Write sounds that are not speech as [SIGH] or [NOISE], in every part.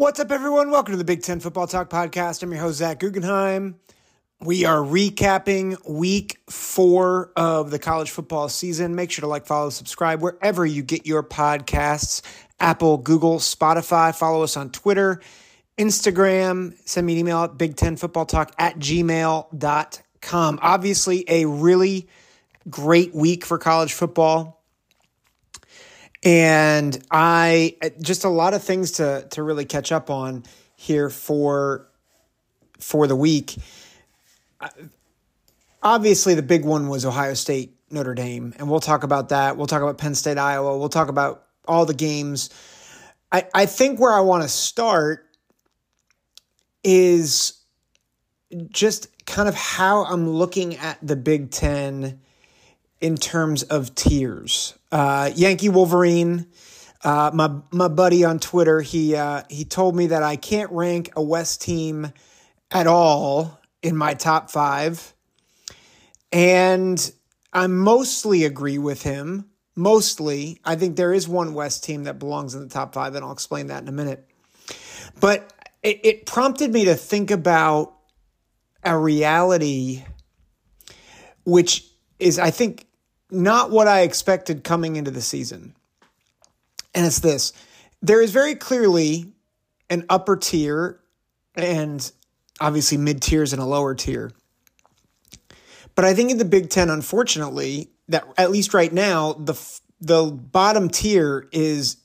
What's up, everyone? Welcome to the Big Ten Football Talk Podcast. I'm your host, Zach Guggenheim. We are recapping week four of the college football season. Make sure to like, follow, subscribe wherever you get your podcasts Apple, Google, Spotify. Follow us on Twitter, Instagram. Send me an email at Big Ten Football at gmail.com. Obviously, a really great week for college football. And I uh, just a lot of things to to really catch up on here for for the week. Uh, obviously, the big one was Ohio State Notre Dame, and we'll talk about that. We'll talk about Penn State Iowa. We'll talk about all the games. I, I think where I want to start is just kind of how I'm looking at the Big Ten in terms of tiers. Uh, Yankee Wolverine, uh, my my buddy on Twitter, he uh, he told me that I can't rank a West team at all in my top five, and I mostly agree with him. Mostly, I think there is one West team that belongs in the top five, and I'll explain that in a minute. But it, it prompted me to think about a reality, which is, I think, not what I expected coming into the season. And it's this there is very clearly an upper tier and obviously mid tiers and a lower tier. But I think in the Big Ten, unfortunately, that at least right now, the the bottom tier is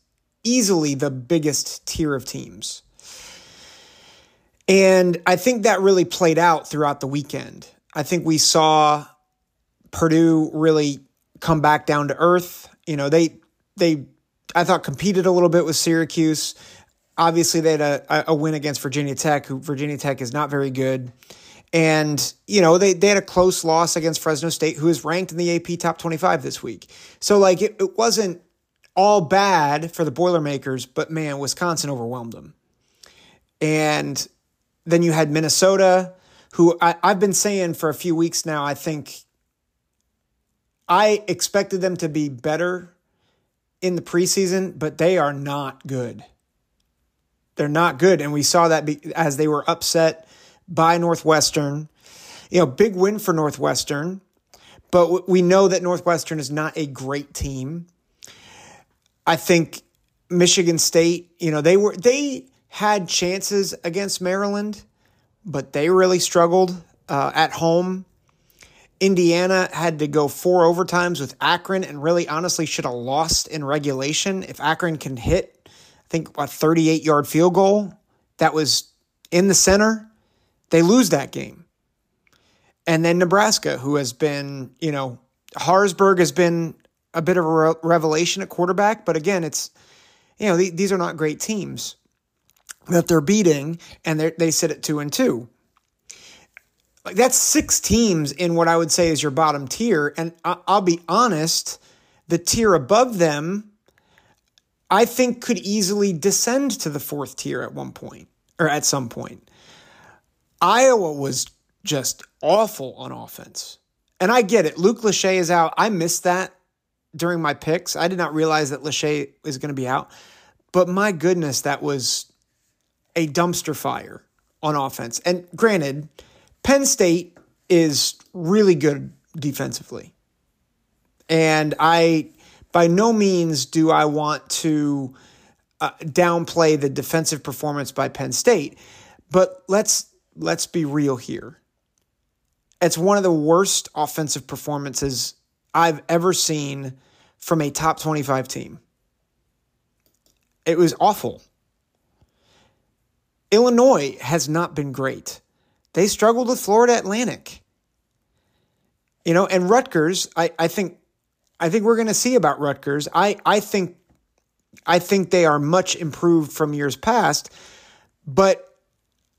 easily the biggest tier of teams. And I think that really played out throughout the weekend. I think we saw Purdue really come back down to earth. You know, they they I thought competed a little bit with Syracuse. Obviously, they had a, a win against Virginia Tech, who Virginia Tech is not very good. And, you know, they, they had a close loss against Fresno State, who is ranked in the AP top 25 this week. So, like, it, it wasn't all bad for the Boilermakers, but man, Wisconsin overwhelmed them. And then you had Minnesota, who I, I've been saying for a few weeks now, I think I expected them to be better in the preseason, but they are not good. They're not good. And we saw that be, as they were upset by Northwestern. You know, big win for Northwestern, but we know that Northwestern is not a great team. I think Michigan State, you know, they were they had chances against Maryland, but they really struggled uh, at home. Indiana had to go four overtimes with Akron and really honestly should have lost in regulation. If Akron can hit, I think, a 38 yard field goal that was in the center, they lose that game. And then Nebraska, who has been, you know, Haarberg has been a bit of a re- revelation at quarterback, but again, it's, you know, th- these are not great teams that they're beating, and they sit at two and two. Like that's six teams in what I would say is your bottom tier. And I'll be honest, the tier above them, I think could easily descend to the fourth tier at one point or at some point. Iowa was just awful on offense. And I get it. Luke Lachey is out. I missed that during my picks. I did not realize that Lachey is going to be out. But my goodness, that was a dumpster fire on offense. And granted, Penn State is really good defensively. And I, by no means do I want to uh, downplay the defensive performance by Penn State, but let's let's be real here. It's one of the worst offensive performances I've ever seen from a top 25 team. It was awful. Illinois has not been great. They struggled with Florida Atlantic. You know, and Rutgers, I, I think I think we're gonna see about Rutgers. I, I think I think they are much improved from years past, but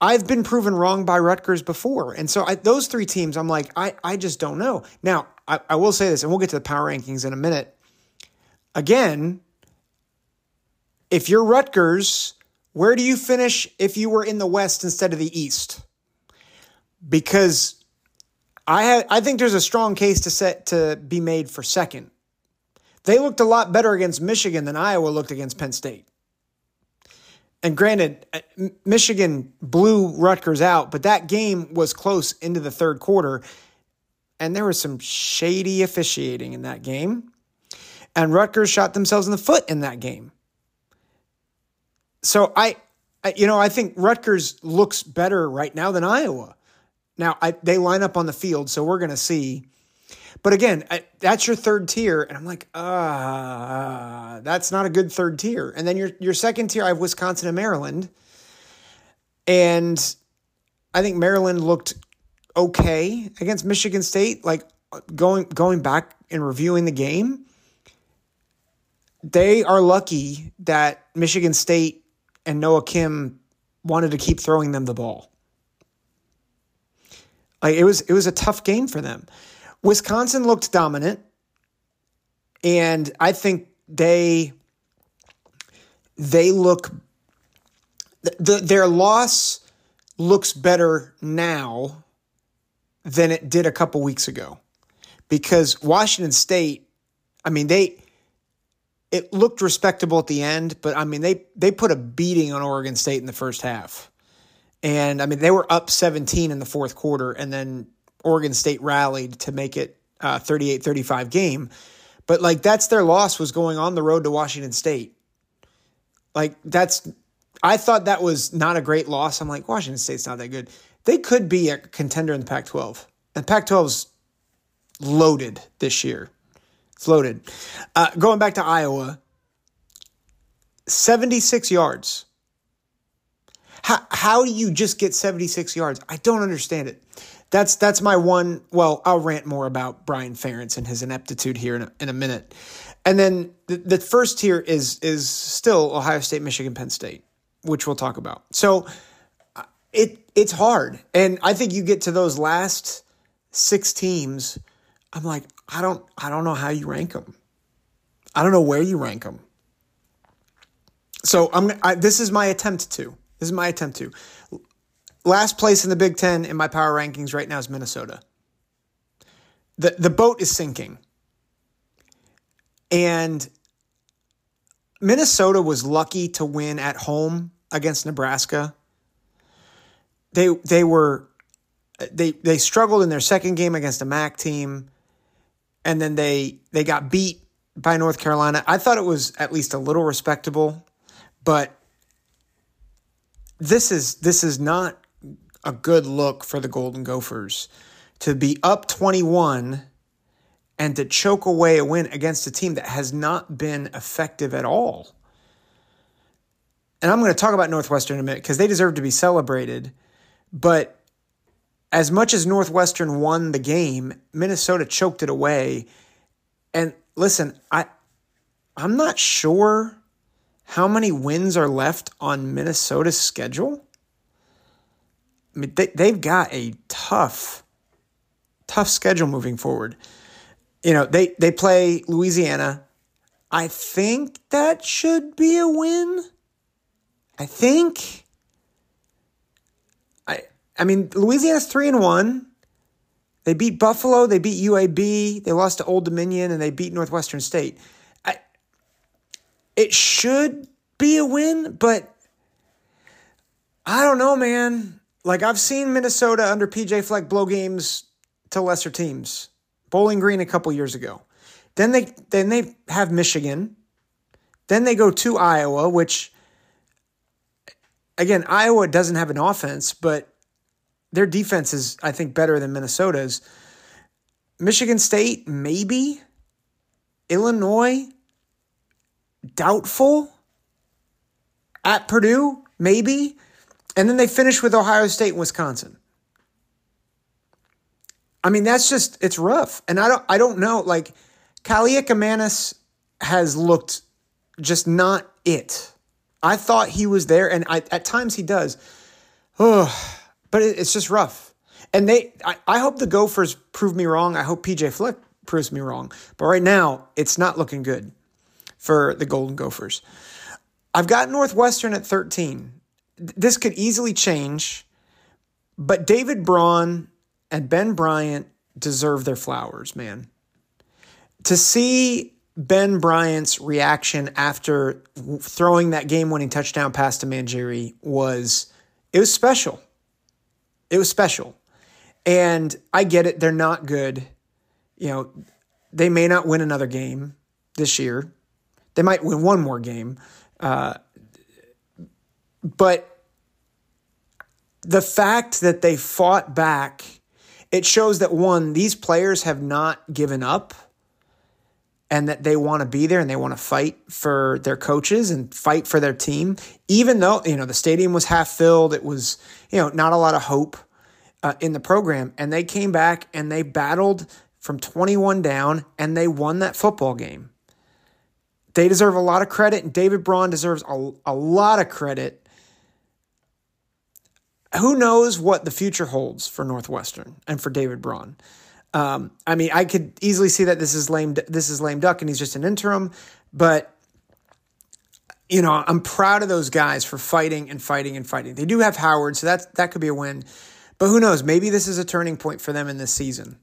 I've been proven wrong by Rutgers before. And so I, those three teams, I'm like, I, I just don't know. Now, I, I will say this, and we'll get to the power rankings in a minute. Again, if you're Rutgers, where do you finish if you were in the West instead of the East? Because I have, I think there's a strong case to set to be made for second. They looked a lot better against Michigan than Iowa looked against Penn State. And granted, uh, Michigan blew Rutgers out, but that game was close into the third quarter. And there was some shady officiating in that game. And Rutgers shot themselves in the foot in that game. So I, I you know, I think Rutgers looks better right now than Iowa. Now I, they line up on the field, so we're going to see. But again, I, that's your third tier, and I'm like, ah, uh, that's not a good third tier. And then your your second tier, I have Wisconsin and Maryland, and I think Maryland looked okay against Michigan State. Like going going back and reviewing the game, they are lucky that Michigan State and Noah Kim wanted to keep throwing them the ball. Like it was it was a tough game for them. Wisconsin looked dominant, and I think they they look the, their loss looks better now than it did a couple weeks ago because Washington State, I mean they it looked respectable at the end, but I mean they they put a beating on Oregon State in the first half. And I mean, they were up 17 in the fourth quarter, and then Oregon State rallied to make it a 38 35 game. But like, that's their loss was going on the road to Washington State. Like, that's, I thought that was not a great loss. I'm like, Washington State's not that good. They could be a contender in the Pac 12. And Pac 12's loaded this year. It's loaded. Uh, going back to Iowa, 76 yards. How, how do you just get 76 yards? I don't understand it. That's that's my one. Well, I'll rant more about Brian Ferentz and his ineptitude here in a, in a minute. And then the, the first tier is is still Ohio State, Michigan, Penn State, which we'll talk about. So uh, it it's hard, and I think you get to those last six teams. I'm like, I don't I don't know how you rank them. I don't know where you rank them. So I'm I, this is my attempt to. This is my attempt to. Last place in the Big Ten in my power rankings right now is Minnesota. The, the boat is sinking. And Minnesota was lucky to win at home against Nebraska. They they were they they struggled in their second game against a MAC team, and then they they got beat by North Carolina. I thought it was at least a little respectable, but this is this is not a good look for the Golden Gophers to be up 21 and to choke away a win against a team that has not been effective at all. And I'm going to talk about Northwestern in a minute because they deserve to be celebrated. But as much as Northwestern won the game, Minnesota choked it away. And listen, I I'm not sure how many wins are left on Minnesota's schedule? I mean, they, they've got a tough, tough schedule moving forward. You know, they, they play Louisiana. I think that should be a win. I think. I I mean, Louisiana's three and one. They beat Buffalo, they beat UAB, they lost to Old Dominion, and they beat Northwestern State. It should be a win, but I don't know, man. Like I've seen Minnesota under PJ Fleck blow games to lesser teams. Bowling Green a couple years ago. Then they then they have Michigan. Then they go to Iowa, which again, Iowa doesn't have an offense, but their defense is, I think, better than Minnesota's. Michigan State, maybe. Illinois, doubtful. At Purdue, maybe. And then they finish with Ohio State and Wisconsin. I mean, that's just it's rough. And I don't I don't know. Like Kaliakmanis has looked just not it. I thought he was there, and I, at times he does. Oh, but it, it's just rough. And they, I, I hope the Gophers prove me wrong. I hope PJ Fleck proves me wrong. But right now, it's not looking good for the Golden Gophers. I've got Northwestern at 13. This could easily change, but David Braun and Ben Bryant deserve their flowers, man. To see Ben Bryant's reaction after throwing that game winning touchdown pass to Mangieri was it was special. It was special. And I get it, they're not good. You know, they may not win another game this year. They might win one more game. Uh, but the fact that they fought back, it shows that one, these players have not given up and that they want to be there and they want to fight for their coaches and fight for their team even though you know the stadium was half filled it was you know not a lot of hope uh, in the program and they came back and they battled from 21 down and they won that football game they deserve a lot of credit and david braun deserves a, a lot of credit who knows what the future holds for northwestern and for david braun um, I mean, I could easily see that this is lame. This is lame duck, and he's just an interim. But you know, I'm proud of those guys for fighting and fighting and fighting. They do have Howard, so that that could be a win. But who knows? Maybe this is a turning point for them in this season.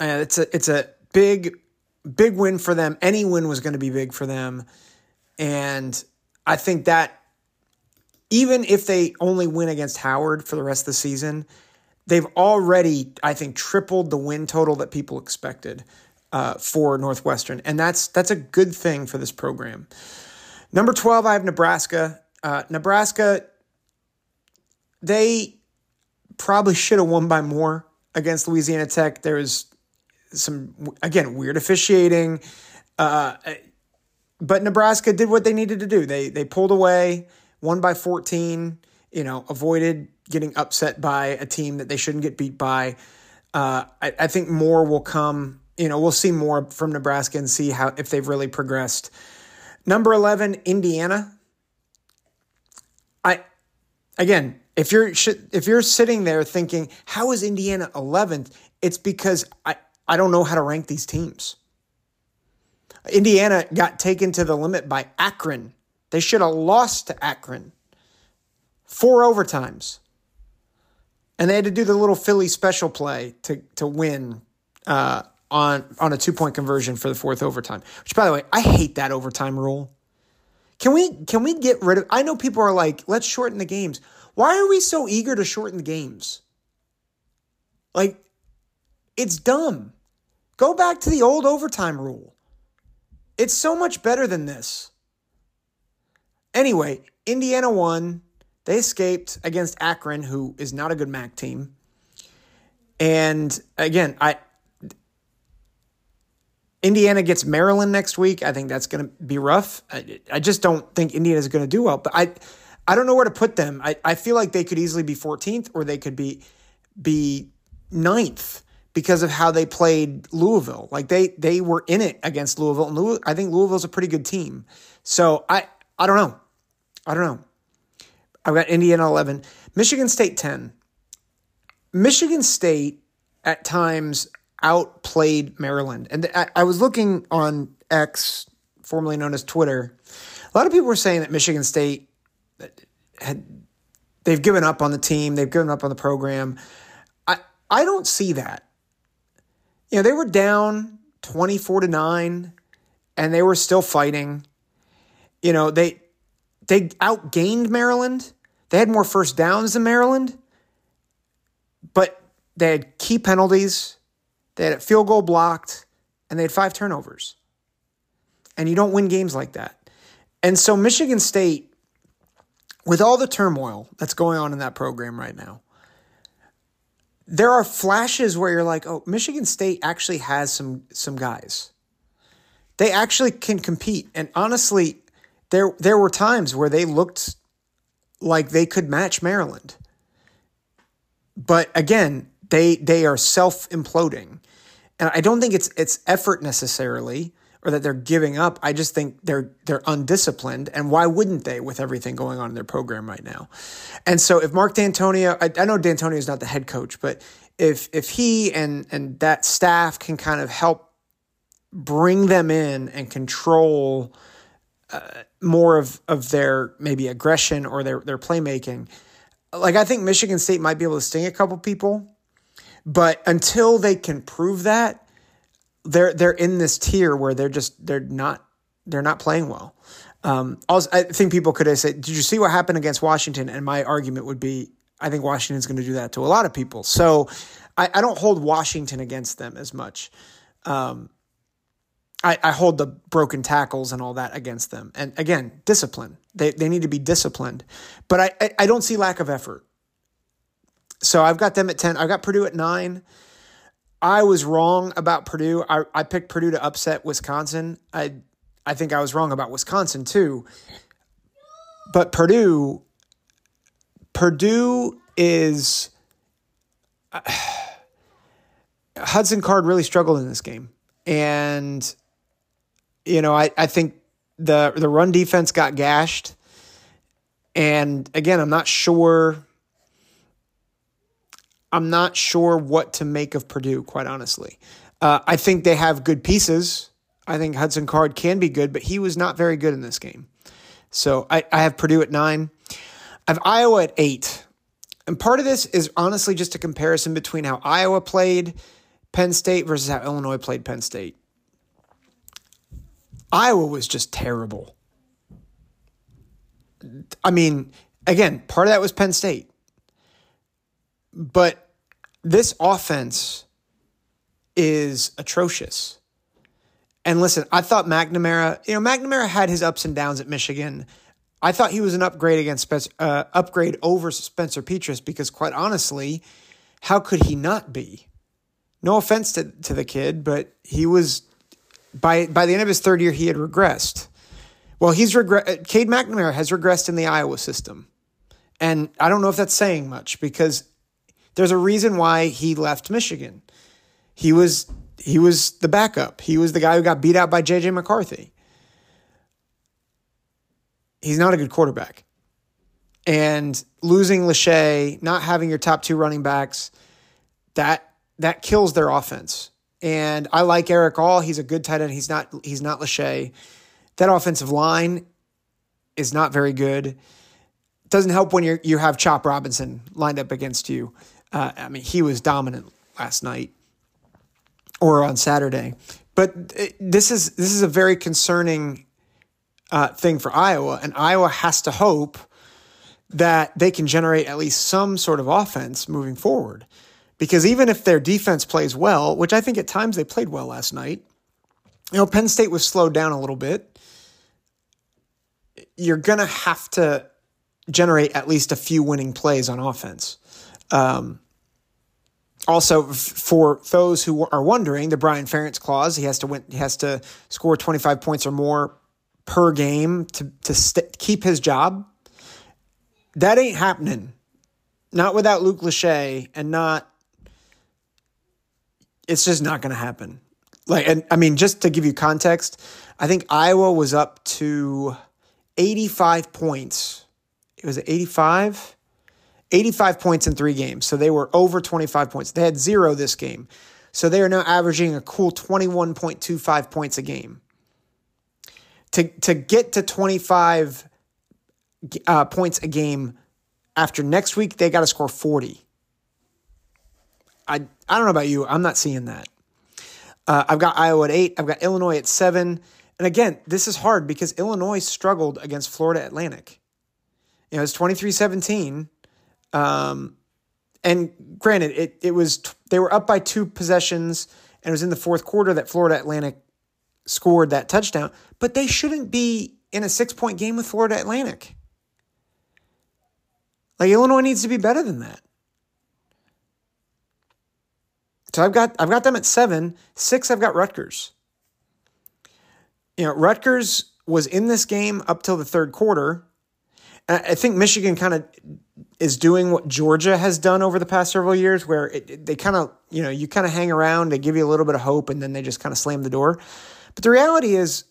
Uh, it's a it's a big big win for them. Any win was going to be big for them, and I think that even if they only win against Howard for the rest of the season, they've already, I think, tripled the win total that people expected uh, for Northwestern, and that's that's a good thing for this program. Number twelve, I have Nebraska. Uh, Nebraska, they probably should have won by more against Louisiana Tech. There was some again weird officiating, uh, but Nebraska did what they needed to do. They they pulled away, won by fourteen. You know, avoided getting upset by a team that they shouldn't get beat by. Uh, I, I, think more will come. You know, we'll see more from Nebraska and see how if they've really progressed. Number eleven, Indiana. I again, if you're if you're sitting there thinking, how is Indiana eleventh? It's because I I don't know how to rank these teams. Indiana got taken to the limit by Akron. They should have lost to Akron. Four overtimes and they had to do the little Philly special play to to win uh, on on a two point conversion for the fourth overtime. Which, by the way, I hate that overtime rule. Can we can we get rid of? I know people are like, let's shorten the games. Why are we so eager to shorten the games? Like, it's dumb. Go back to the old overtime rule. It's so much better than this. Anyway, Indiana won. They escaped against Akron, who is not a good MAC team. And again, I Indiana gets Maryland next week. I think that's going to be rough. I, I just don't think Indiana is going to do well. But I, I don't know where to put them. I, I feel like they could easily be 14th or they could be be ninth because of how they played Louisville. Like they they were in it against Louisville, and Louis, I think Louisville's a pretty good team. So I I don't know. I don't know. I've got Indiana 11, Michigan State 10. Michigan State at times outplayed Maryland. And I, I was looking on X, formerly known as Twitter. A lot of people were saying that Michigan State had they've given up on the team, they've given up on the program. I I don't see that. You know, they were down 24 to 9 and they were still fighting. You know, they they outgained Maryland, they had more first downs than Maryland, but they had key penalties, they had a field goal blocked, and they had five turnovers. And you don't win games like that. And so Michigan State, with all the turmoil that's going on in that program right now, there are flashes where you're like, oh, Michigan State actually has some some guys. They actually can compete. And honestly, there there were times where they looked like they could match Maryland. But again, they they are self imploding, and I don't think it's it's effort necessarily or that they're giving up. I just think they're they're undisciplined, and why wouldn't they with everything going on in their program right now? And so if Mark Dantonio, I, I know Dantonio is not the head coach, but if if he and and that staff can kind of help bring them in and control uh, more of of their maybe aggression or their their playmaking. Like I think Michigan State might be able to sting a couple people, but until they can prove that, they're they're in this tier where they're just they're not they're not playing well. Um, also, I think people could have said, "Did you see what happened against Washington?" And my argument would be, I think Washington's going to do that to a lot of people. So I, I don't hold Washington against them as much. Um, I, I hold the broken tackles and all that against them. And again, discipline. They, they need to be disciplined. But I, I, I don't see lack of effort. So I've got them at 10. I've got Purdue at 9. I was wrong about Purdue. I, I picked Purdue to upset Wisconsin. I I think I was wrong about Wisconsin too. But Purdue Purdue is uh, [SIGHS] Hudson Card really struggled in this game. And you know, I, I think the the run defense got gashed. And again, I'm not sure I'm not sure what to make of Purdue, quite honestly. Uh, I think they have good pieces. I think Hudson Card can be good, but he was not very good in this game. So I, I have Purdue at nine. I have Iowa at eight. And part of this is honestly just a comparison between how Iowa played Penn State versus how Illinois played Penn State. Iowa was just terrible. I mean, again, part of that was Penn State. But this offense is atrocious. And listen, I thought McNamara, you know, McNamara had his ups and downs at Michigan. I thought he was an upgrade against uh, upgrade over Spencer Petras because, quite honestly, how could he not be? No offense to, to the kid, but he was by by the end of his third year, he had regressed. Well, he's regret. Cade McNamara has regressed in the Iowa system, and I don't know if that's saying much because there's a reason why he left Michigan. He was he was the backup. He was the guy who got beat out by JJ McCarthy. He's not a good quarterback. And losing Lachey, not having your top two running backs, that that kills their offense. And I like Erick All. He's a good tight end. He's not he's not Lachey. That offensive line is not very good. Doesn't help when you you have Chop Robinson lined up against you. Uh, I mean, he was dominant last night or on Saturday. But this is this is a very concerning uh, thing for Iowa, and Iowa has to hope that they can generate at least some sort of offense moving forward. Because even if their defense plays well, which I think at times they played well last night, you know, Penn State was slowed down a little bit. You're going to have to generate at least a few winning plays on offense. Um, also, f- for those who are wondering, the Brian Ferentz clause, he has to win, he has to score 25 points or more per game to, to st- keep his job. That ain't happening. Not without Luke Lachey and not it's just not going to happen. Like, and I mean, just to give you context, I think Iowa was up to 85 points. It was 85, 85 points in three games. So they were over 25 points. They had zero this game. So they are now averaging a cool 21.25 points a game. To, to get to 25 uh, points a game after next week, they got to score 40. I I don't know about you. I'm not seeing that. Uh, I've got Iowa at eight. I've got Illinois at seven. And again, this is hard because Illinois struggled against Florida Atlantic. You know, it's 23 17. Um, and granted, it, it was, they were up by two possessions, and it was in the fourth quarter that Florida Atlantic scored that touchdown. But they shouldn't be in a six point game with Florida Atlantic. Like, Illinois needs to be better than that. So I've got I've got them at seven. Six, I've got Rutgers. You know, Rutgers was in this game up till the third quarter. I think Michigan kind of is doing what Georgia has done over the past several years, where it, it, they kind of, you know, you kind of hang around, they give you a little bit of hope, and then they just kind of slam the door. But the reality is,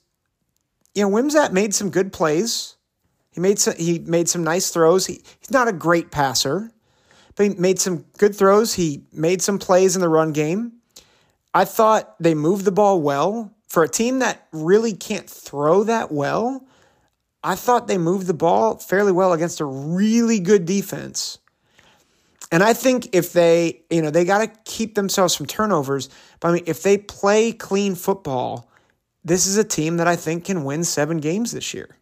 you know, Wimsatt made some good plays. He made some, he made some nice throws. He, he's not a great passer, but he made some good throws. He made some plays in the run game. I thought they moved the ball well. For a team that really can't throw that well, I thought they moved the ball fairly well against a really good defense. And I think if they, you know, they got to keep themselves from turnovers. But I mean, if they play clean football, this is a team that I think can win seven games this year.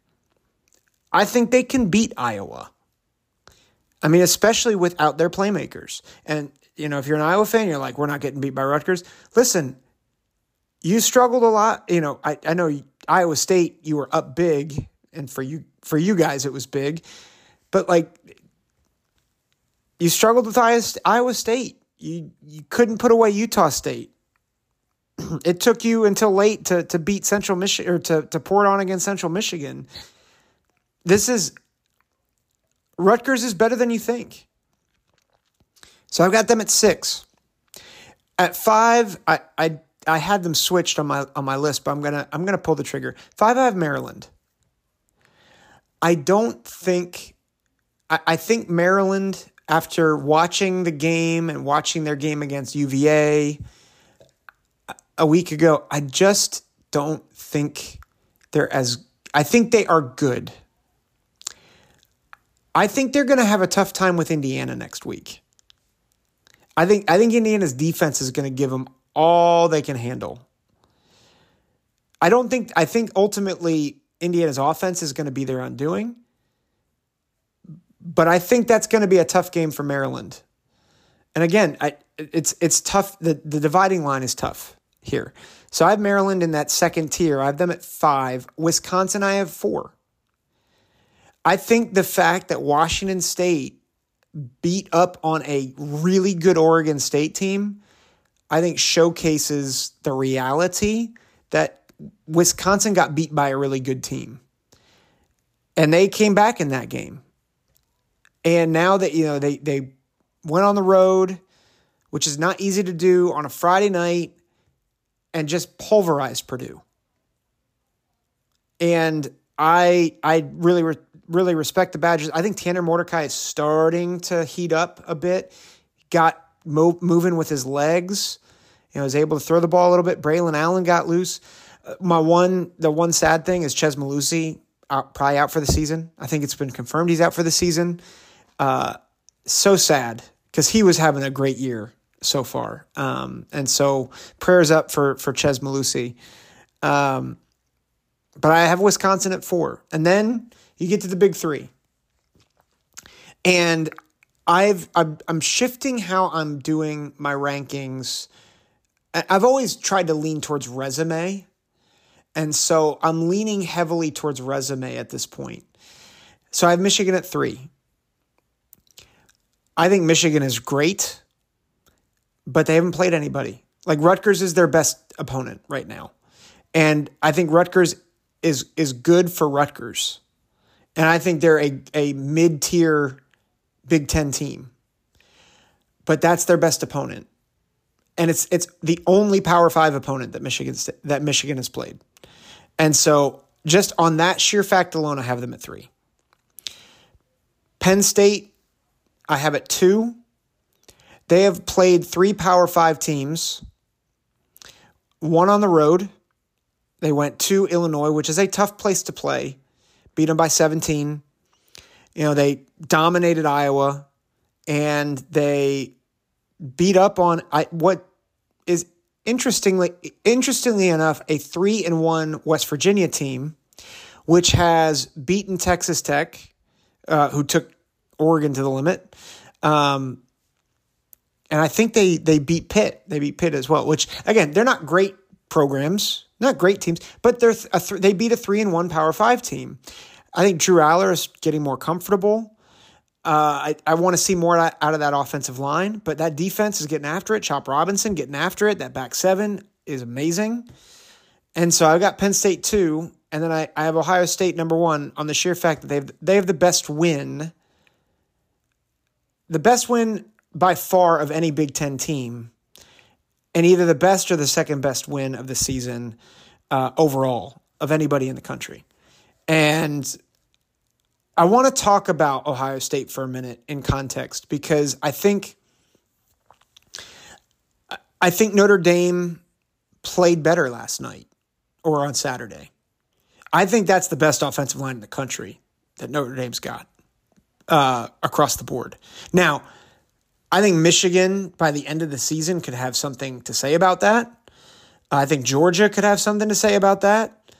I think they can beat Iowa. I mean, especially without their playmakers. And, you know, if you're an Iowa fan, you're like, we're not getting beat by Rutgers. Listen, you struggled a lot. You know, I, I know Iowa State, you were up big. And for you, for you guys, it was big. But like, you struggled with Iowa State. You, you couldn't put away Utah State. [CLEARS THROAT] it took you until late to, to beat Central Michigan or to, to pour it on against Central Michigan. This is Rutgers is better than you think. So I've got them at six. At five, I, I I had them switched on my on my list, but I'm gonna I'm gonna pull the trigger. Five, I have Maryland. I don't think I, I think Maryland, after watching the game and watching their game against UVA a week ago, I just don't think they're as I think they are good. I think they're going to have a tough time with Indiana next week. I think I think Indiana's defense is going to give them all they can handle. I don't think I think ultimately Indiana's offense is going to be their undoing. But I think that's going to be a tough game for Maryland. And again, I, it's it's tough. The, the dividing line is tough here. So I have Maryland in that second tier. I have them at five. Wisconsin, I have four. I think the fact that Washington State beat up on a really good Oregon State team, I think showcases the reality that Wisconsin got beat by a really good team. And they came back in that game. And now that, you know, they, they went on the road, which is not easy to do on a Friday night, and just pulverized Purdue. And I I really re- really respect the Badgers. I think Tanner Mordecai is starting to heat up a bit. Got mo- moving with his legs. You know, was able to throw the ball a little bit. Braylon Allen got loose. My one, the one sad thing is Chez Mellusi out, probably out for the season. I think it's been confirmed he's out for the season. Uh, so sad because he was having a great year so far. Um, and so prayers up for for Chez Mellusi. Um, but I have Wisconsin at four, and then you get to the big three. And I've I'm shifting how I'm doing my rankings. I've always tried to lean towards resume. And so I'm leaning heavily towards resume at this point. So I have Michigan at three. I think Michigan is great, but they haven't played anybody. Like Rutgers is their best opponent right now. And I think Rutgers is is good for Rutgers. And I think they're a, a mid tier Big Ten team. But that's their best opponent. And it's it's the only Power Five opponent that Michigan that Michigan has played. And so just on that sheer fact alone, I have them at three. Penn State, I have at two. They have played three Power Five teams, one on the road. They went to Illinois, which is a tough place to play beat them by 17. You know, they dominated Iowa and they beat up on I, what is interestingly interestingly enough a 3 and 1 West Virginia team which has beaten Texas Tech uh, who took Oregon to the limit. Um, and I think they they beat Pitt. They beat Pitt as well, which again, they're not great programs, not great teams, but they're th- th- they beat a three and one Power Five team. I think Drew Allar is getting more comfortable. Uh, I, I want to see more out of that offensive line, but that defense is getting after it. Chop Robinson getting after it. That back seven is amazing. And so I've got Penn State two, and then I, I have Ohio State number one on the sheer fact that they have, they have the best win, the best win by far of any Big Ten team and either the best or the second best win of the season uh, overall of anybody in the country. And I want to talk about Ohio State for a minute in context because I think I think Notre Dame played better last night or on Saturday. I think that's the best offensive line in the country that Notre Dame's got uh, across the board. Now, I think Michigan by the end of the season could have something to say about that. I think Georgia could have something to say about that.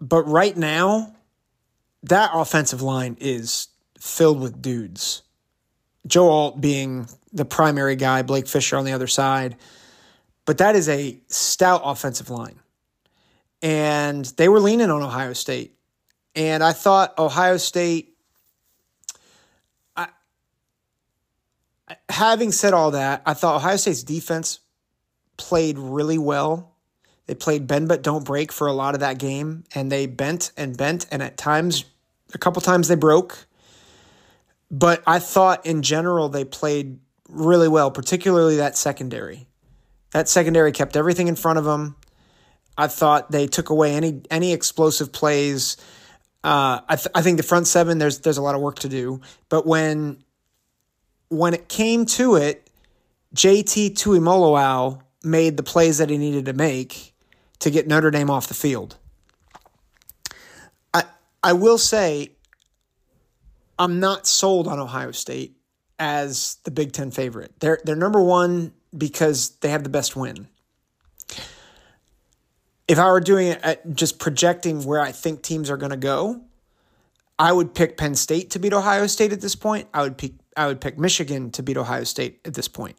But right now, that offensive line is filled with dudes. Joe Alt being the primary guy, Blake Fisher on the other side. But that is a stout offensive line. And they were leaning on Ohio State. And I thought Ohio State, I, having said all that, I thought Ohio State's defense played really well. They played bend but don't break for a lot of that game, and they bent and bent, and at times, a couple times they broke. But I thought in general they played really well, particularly that secondary. That secondary kept everything in front of them. I thought they took away any any explosive plays. Uh, I, th- I think the front seven there's there's a lot of work to do, but when when it came to it, JT Tuimoloau made the plays that he needed to make to get Notre Dame off the field. I will say I'm not sold on Ohio State as the Big Ten favorite. They're they're number one because they have the best win. If I were doing it at just projecting where I think teams are going to go, I would pick Penn State to beat Ohio State at this point. I would pick I would pick Michigan to beat Ohio State at this point.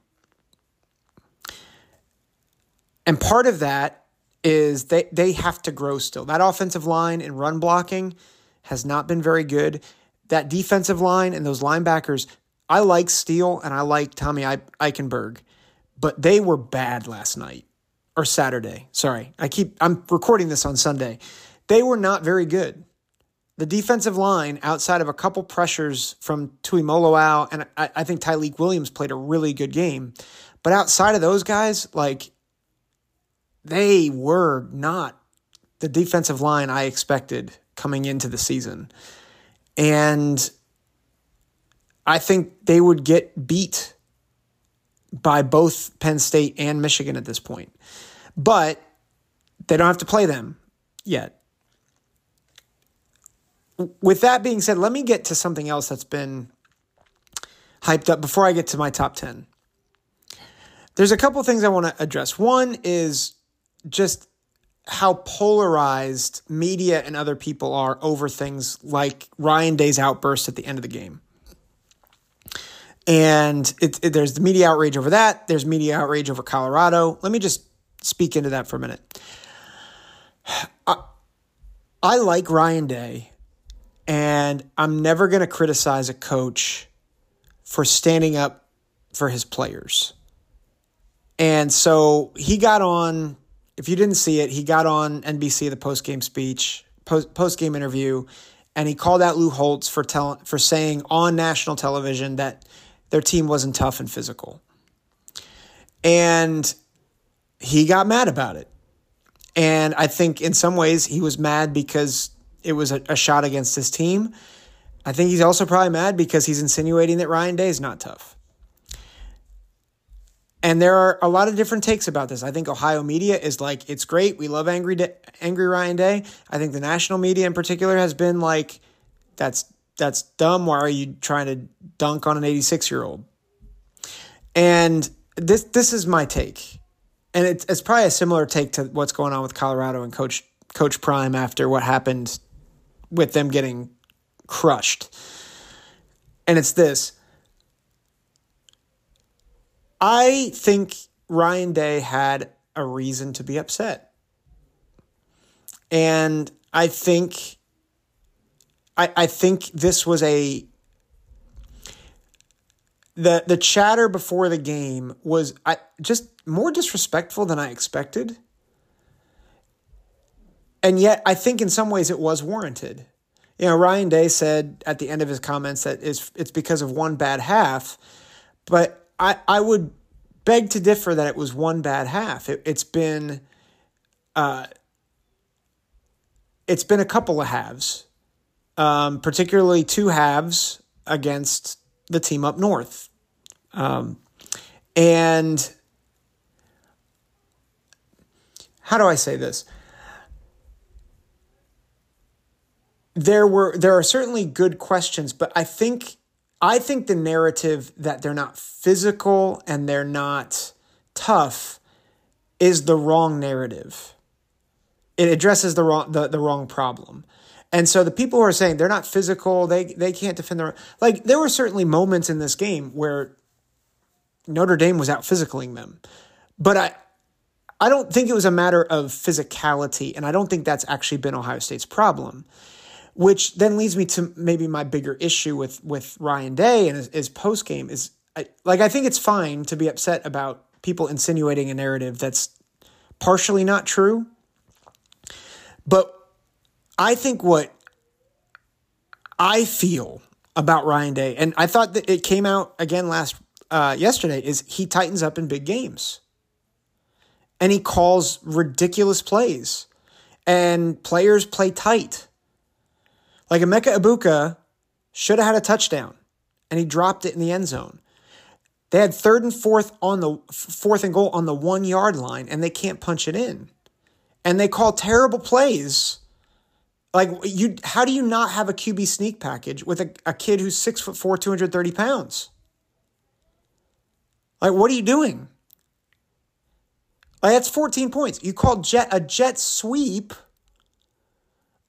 And part of that is they, they have to grow still. That offensive line and run blocking has not been very good. That defensive line and those linebackers, I like Steele and I like Tommy Eichenberg, but they were bad last night or Saturday. Sorry. I keep I'm recording this on Sunday. They were not very good. The defensive line, outside of a couple pressures from Tuimoloau, and I, I think Tyleik Williams played a really good game. But outside of those guys, like they were not the defensive line I expected coming into the season. And I think they would get beat by both Penn State and Michigan at this point. But they don't have to play them yet. With that being said, let me get to something else that's been hyped up before I get to my top 10. There's a couple things I want to address. One is just how polarized media and other people are over things like Ryan Day's outburst at the end of the game. And it, it, there's the media outrage over that. There's media outrage over Colorado. Let me just speak into that for a minute. I, I like Ryan Day, and I'm never going to criticize a coach for standing up for his players. And so he got on if you didn't see it, he got on NBC the post game speech, post game interview, and he called out Lou Holtz for tell, for saying on national television that their team wasn't tough and physical. And he got mad about it. And I think in some ways he was mad because it was a, a shot against his team. I think he's also probably mad because he's insinuating that Ryan Day is not tough. And there are a lot of different takes about this. I think Ohio media is like, it's great. We love angry, angry Ryan Day. I think the national media in particular has been like, that's that's dumb. Why are you trying to dunk on an 86 year old? And this this is my take, and it's it's probably a similar take to what's going on with Colorado and Coach Coach Prime after what happened with them getting crushed. And it's this I think Ryan Day had a reason to be upset. And I think I, I think this was a the the chatter before the game was I, just more disrespectful than I expected. And yet I think in some ways it was warranted. You know, Ryan Day said at the end of his comments that it's, it's because of one bad half, but I, I would beg to differ that it was one bad half. It, has been uh, it's been a couple of halves, um, particularly two halves against the team up north, um, and how do I say this? There were there are certainly good questions, but I think I think the narrative that they're not physical and they're not tough is the wrong narrative. It addresses the wrong the, the wrong problem. And so the people who are saying they're not physical, they they can't defend their like there were certainly moments in this game where Notre Dame was out physicaling them. But I I don't think it was a matter of physicality, and I don't think that's actually been Ohio State's problem. Which then leads me to maybe my bigger issue with with Ryan Day and his, his post game is I, like I think it's fine to be upset about people insinuating a narrative that's partially not true. But I think what I feel about Ryan Day, and I thought that it came out again last uh, yesterday, is he tightens up in big games, and he calls ridiculous plays, and players play tight. Like Emeka Egbuka should have had a touchdown, and he dropped it in the end zone. They had third and fourth on the fourth and goal on the one yard line, and they can't punch it in. And they call terrible plays. Like you, how do you not have a QB sneak package with a, a kid who's six foot four, two hundred thirty pounds? Like, what are you doing? Like that's fourteen points. You called jet a jet sweep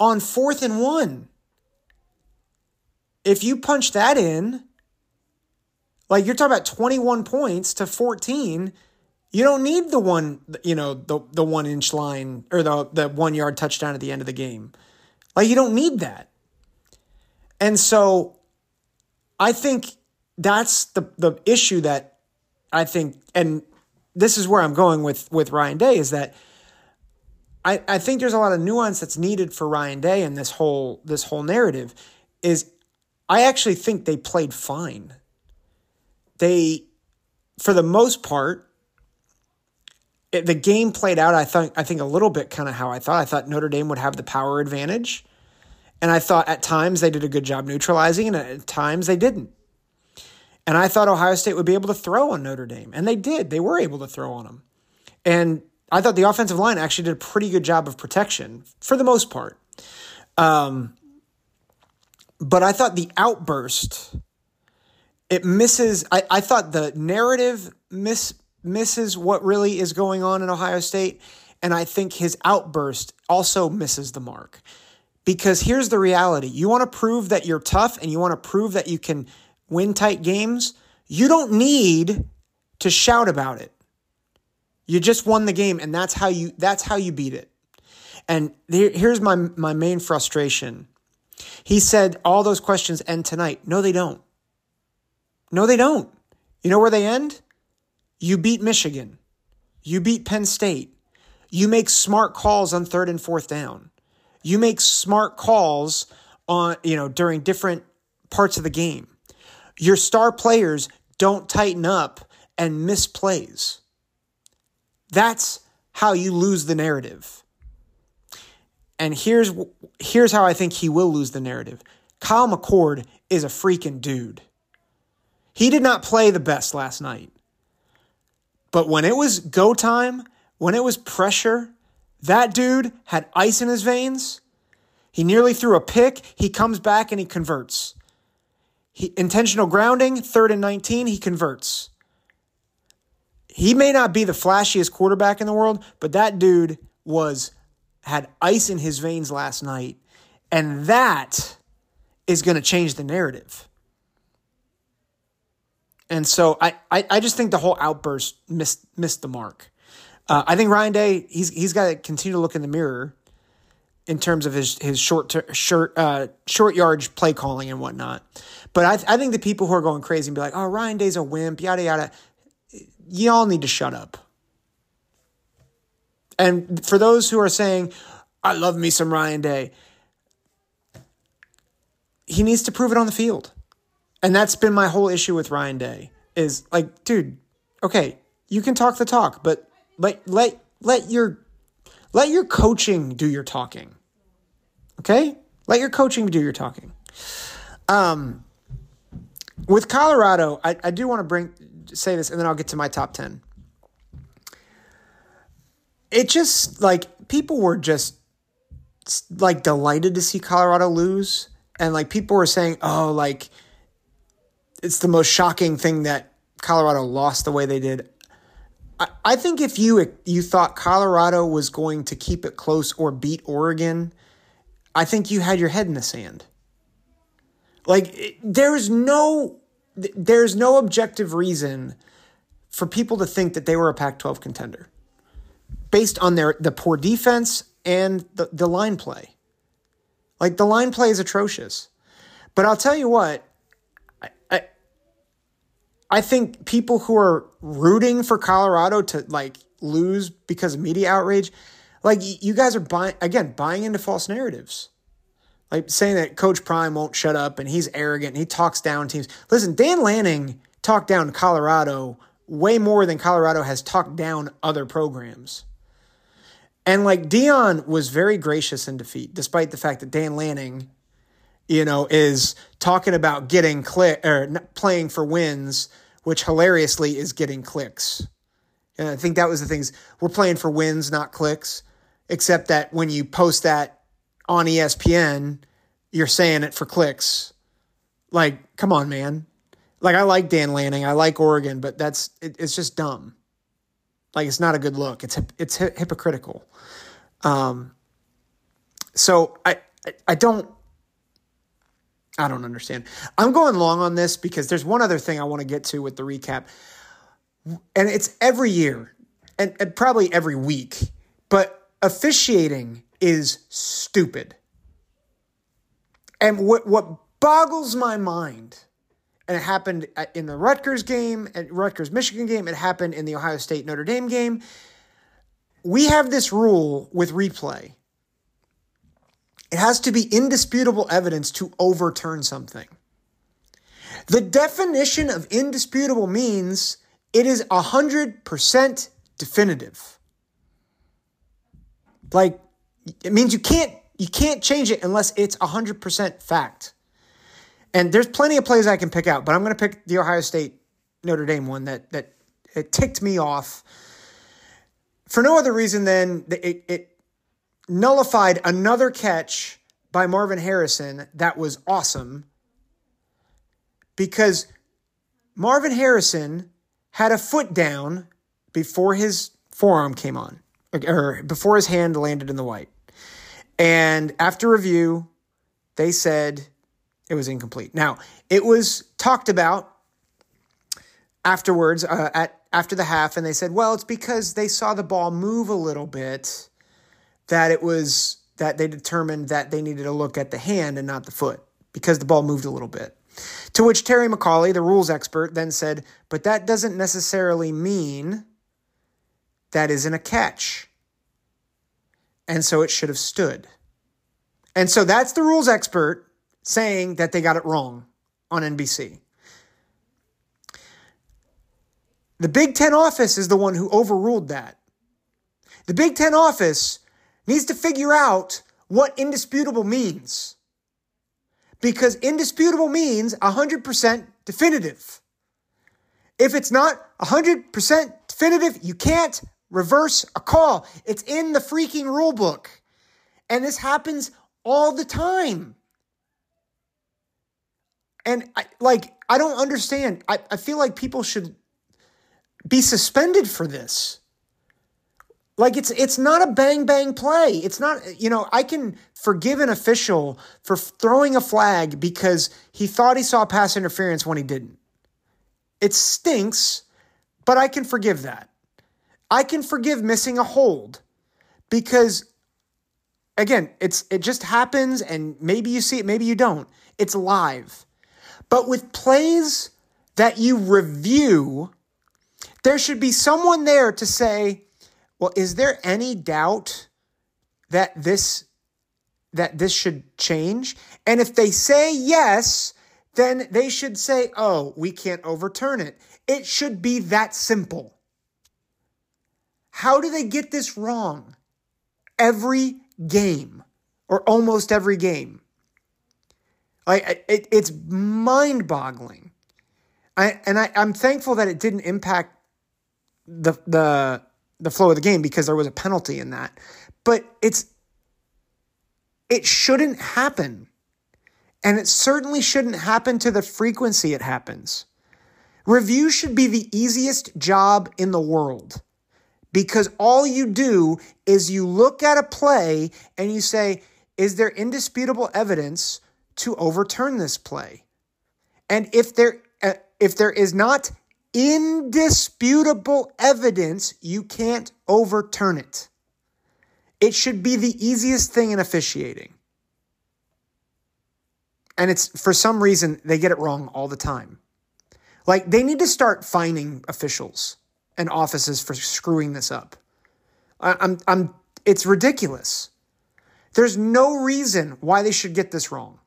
on fourth and one. If you punch that in, like you're talking about 21 points to 14. You don't need the one, you know, the the one inch line or the the one yard touchdown at the end of the game. Like you don't need that. And so I think that's the the issue that I think and this is where I'm going with with Ryan Day is that I, I think there's a lot of nuance that's needed for Ryan Day in this whole this whole narrative is I actually think they played fine they, for the most part, it, the game played out. I thought I think a little bit kind of how I thought. I thought Notre Dame would have the power advantage, and I thought at times they did a good job neutralizing, and at times they didn't. And I thought Ohio State would be able to throw on Notre Dame, and they did. They were able to throw on them, and I thought the offensive line actually did a pretty good job of protection for the most part. Um, but I thought the outburst it misses I, I thought the narrative miss misses what really is going on in Ohio State. And I think his outburst also misses the mark. Because here's the reality you want to prove that you're tough and you want to prove that you can win tight games. You don't need to shout about it. You just won the game, and that's how you that's how you beat it. And here's my my main frustration. He said all those questions end tonight. No, they don't. No, they don't. You know where they end? You beat Michigan. You beat Penn State. You make smart calls on third and fourth down. You make smart calls on, you know, during different parts of the game. Your star players don't tighten up and miss plays. That's how you lose the narrative. And here's here's how I think he will lose the narrative. Kyle McCord is a freaking dude. He did not play the best last night. But when it was go time, when it was pressure, that dude had ice in his veins. He nearly threw a pick. He comes back and he converts. He, intentional grounding, third and 19, he converts. He may not be the flashiest quarterback in the world, but that dude was had ice in his veins last night. And that is going to change the narrative. And so I, I, I just think the whole outburst missed missed the mark. Uh, I think Ryan Day he's he's got to continue to look in the mirror in terms of his his short ter- short uh, short yardage play calling and whatnot. But I I think the people who are going crazy and be like, oh Ryan Day's a wimp, yada yada. Y'all need to shut up. And for those who are saying, I love me some Ryan Day, he needs to prove it on the field. And that's been my whole issue with Ryan Day is like, dude, okay, you can talk the talk, but let let let your let your coaching do your talking. Okay? Let your coaching do your talking. Um with Colorado, I, I do want to bring say this and then I'll get to my top 10. It just like people were just like delighted to see Colorado lose and like people were saying, "Oh, like it's the most shocking thing that Colorado lost the way they did. I, I think if you you thought Colorado was going to keep it close or beat Oregon, I think you had your head in the sand. Like there's no there's no objective reason for people to think that they were a Pac-12 contender based on their the poor defense and the, the line play. Like the line play is atrocious. But I'll tell you what, I, I, I think people who are rooting for Colorado to like lose because of media outrage, like you guys are buying again, buying into false narratives. Like saying that Coach Prime won't shut up and he's arrogant and he talks down teams. Listen, Dan Lanning talked down Colorado way more than Colorado has talked down other programs. And like Deion was very gracious in defeat, despite the fact that Dan Lanning, you know, is talking about getting click or playing for wins, which hilariously is getting clicks. And I think that was the things we're playing for wins, not clicks. Except that when you post that on ESPN, you're saying it for clicks. Like, come on, man. Like I like Dan Lanning, I like Oregon, but that's it, it's just dumb. Like it's not a good look. It's it's hypocritical. Um, so I, I I don't I don't understand. I'm going long on this because there's one other thing I want to get to with the recap, and it's every year and, and probably every week, but officiating is stupid. And what what boggles my mind and it happened in the Rutgers game, at Rutgers Michigan game. It happened in the Ohio State Notre Dame game. We have this rule with replay. It has to be indisputable evidence to overturn something. The definition of indisputable means it is 100% definitive. Like it means you can't you can't change it unless it's 100% fact. And there's plenty of plays I can pick out, but I'm going to pick the Ohio State Notre Dame one that that it ticked me off for no other reason than it, it nullified another catch by Marvin Harrison that was awesome because Marvin Harrison had a foot down before his forearm came on or before his hand landed in the white. And after review, they said it was incomplete. Now, it was talked about afterwards uh, at after the half and they said, "Well, it's because they saw the ball move a little bit that it was that they determined that they needed to look at the hand and not the foot because the ball moved a little bit." To which Terry McAulay, the rules expert, then said, "But that doesn't necessarily mean that isn't a catch." And so it should have stood. And so that's the rules expert saying that they got it wrong on NBC. The Big Ten office is the one who overruled that. The Big Ten office needs to figure out what indisputable means. Because indisputable means 100% definitive. If it's not 100% definitive, you can't reverse a call. It's in the freaking rule book. And this happens all the time. And I, like, I don't understand. I, I feel like people should be suspended for this. Like it's it's not a bang bang play. It's not you know I can forgive an official for throwing a flag because he thought he saw pass interference when he didn't. It stinks, but I can forgive that. I can forgive missing a hold because again, it's it just happens and maybe you see it, maybe you don't. It's live. But with plays that you review, there should be someone there to say, well, is there any doubt that this that this should change? And if they say yes, then they should say, "Oh, we can't overturn it." It should be that simple. How do they get this wrong? Every game or almost every game. Like it, it's mind-boggling. I and I, I'm thankful that it didn't impact the the the flow of the game because there was a penalty in that. But it's it shouldn't happen. And it certainly shouldn't happen to the frequency it happens. Review should be the easiest job in the world because all you do is you look at a play and you say, is there indisputable evidence to overturn this play? And if there uh, if there is not indisputable evidence, you can't overturn it. It should be the easiest thing in officiating. And it's for some reason they get it wrong all the time. Like they need to start fining officials and offices for screwing this up. I, I'm I'm it's ridiculous. There's no reason why they should get this wrong.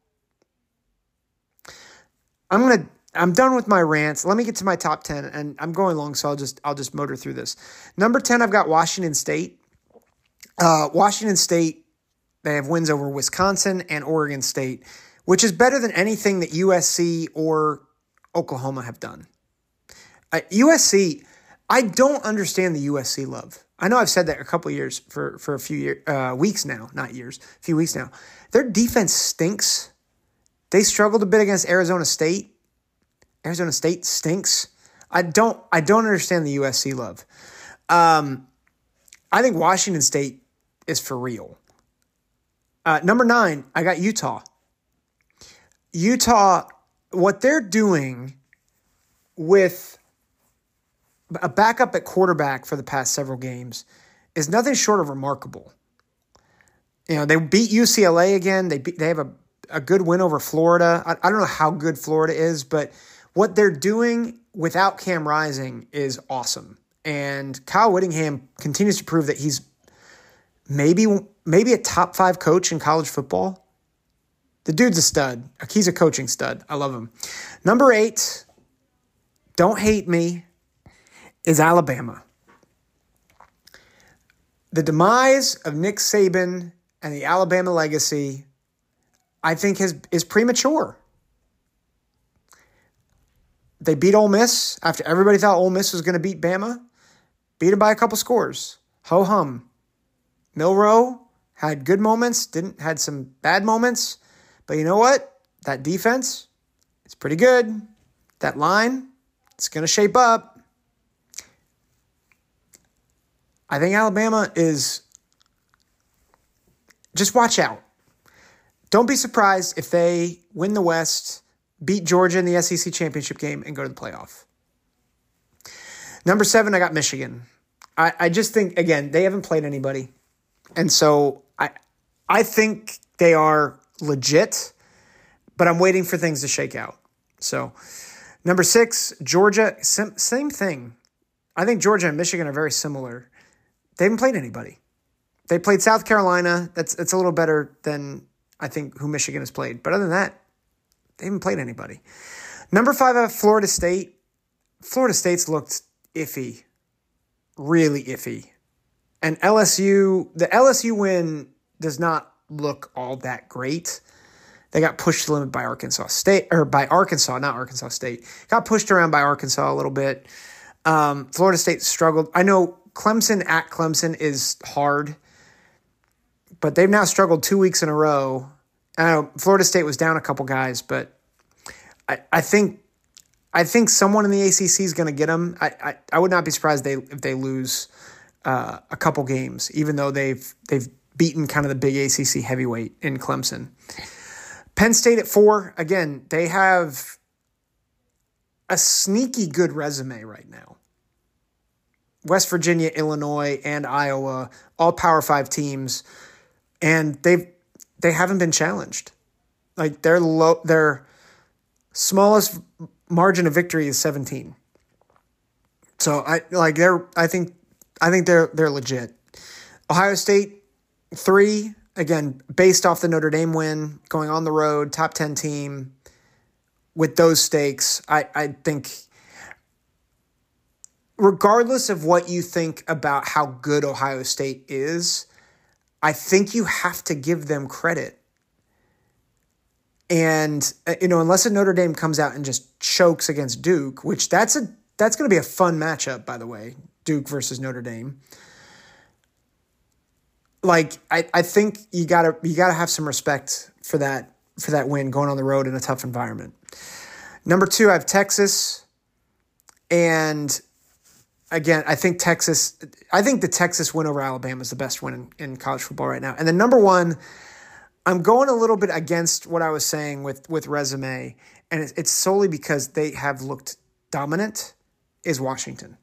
I'm gonna I'm done with my rants. Let me get to my top 10 and I'm going long so I'll just I'll just motor through this. Number 10 I've got Washington State. Uh, Washington State they have wins over Wisconsin and Oregon State, which is better than anything that USC or Oklahoma have done. Uh, USC I don't understand the USC love. I know I've said that a couple years for for a few year, uh, weeks now, not years, a few weeks now. Their defense stinks. They struggled a bit against Arizona State. Arizona State stinks. I don't I don't understand the USC love. Um, I think Washington State is for real. Uh, number nine, I got Utah. Utah, what they're doing with a backup at quarterback for the past several games is nothing short of remarkable. You know, they beat UCLA again. They beat, they have a, a good win over Florida. I, I don't know how good Florida is, but what they're doing without Cam Rising is awesome. And Kyle Whittingham continues to prove that he's maybe maybe a top five coach in college football. The dude's a stud. He's a coaching stud. I love him. Number eight, don't hate me, is Alabama. The demise of Nick Saban and the Alabama legacy, I think, has, is premature. They beat Ole Miss after everybody thought Ole Miss was going to beat Bama. Beat them by a couple scores. Ho hum. Milroe had good moments, didn't had some bad moments, but you know what? That defense, it's pretty good. That line, it's going to shape up. I think Alabama is just watch out. Don't be surprised if they win the West, beat Georgia in the SEC championship game, and go to the playoff. Number seven, I got Michigan. I, I just think again they haven't played anybody, and so I I think they are legit, but I'm waiting for things to shake out. So number six, Georgia, same, same thing. I think Georgia and Michigan are very similar. They haven't played anybody. They played South Carolina. That's it's a little better than I think who Michigan has played. But other than that, they haven't played anybody. Number five, I have Florida State. Florida State's looked iffy, really iffy. And LSU, the LSU win does not look all that great. They got pushed to the limit by Arkansas State, or by Arkansas, not Arkansas State. Got pushed around by Arkansas a little bit. Um, Florida State struggled. I know Clemson at Clemson is hard, but they've now struggled two weeks in a row. I know Florida State was down a couple guys, but I, I think I think someone in the ACC is going to get them. I, I, I would not be surprised they if they lose uh, a couple games, even though they've they've beaten kind of the big ACC heavyweight in Clemson. Penn State at four again. They have a sneaky good resume right now. West Virginia, Illinois, and Iowa, all Power Five teams, and they've they haven't been challenged. Like their low, their smallest margin of victory is 17. So I like they're I think I think they're they're legit. Ohio State three again based off the Notre Dame win, going on the road, top 10 team with those stakes. I I think regardless of what you think about how good Ohio State is, I think you have to give them credit. And uh, you know, unless a Notre Dame comes out and just chokes against Duke, which that's a that's going to be a fun matchup, by the way, Duke versus Notre Dame. Like I, I think you gotta you gotta have some respect for that for that win going on the road in a tough environment. Number two, I have Texas. And again, I think Texas, I think the Texas win over Alabama is the best win in, in college football right now. And then number one, I'm going a little bit against what I was saying with, with resume. And it's, it's solely because they have looked dominant, is Washington.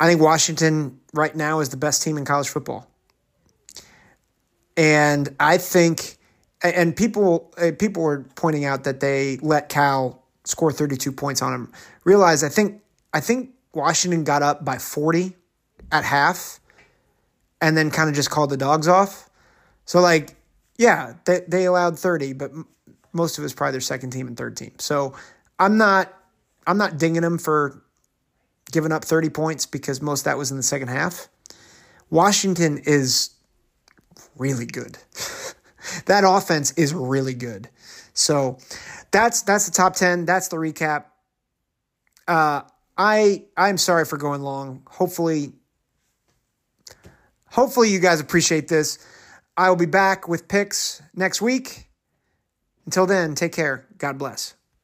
I think Washington right now is the best team in college football. And I think, and people people were pointing out that they let Cal score 32 points on him. Realize I think I think Washington got up by 40 at half, and then kind of just called the dogs off. So like, yeah, they they allowed 30, but most of it was probably their second team and third team. So I'm not I'm not dinging them for giving up 30 points because most of that was in the second half. Washington is really good. [LAUGHS] that offense is really good. So that's that's the top 10. That's the recap. Uh, I I'm sorry for going long. Hopefully hopefully you guys appreciate this. I will be back with picks next week. Until then, take care. God bless.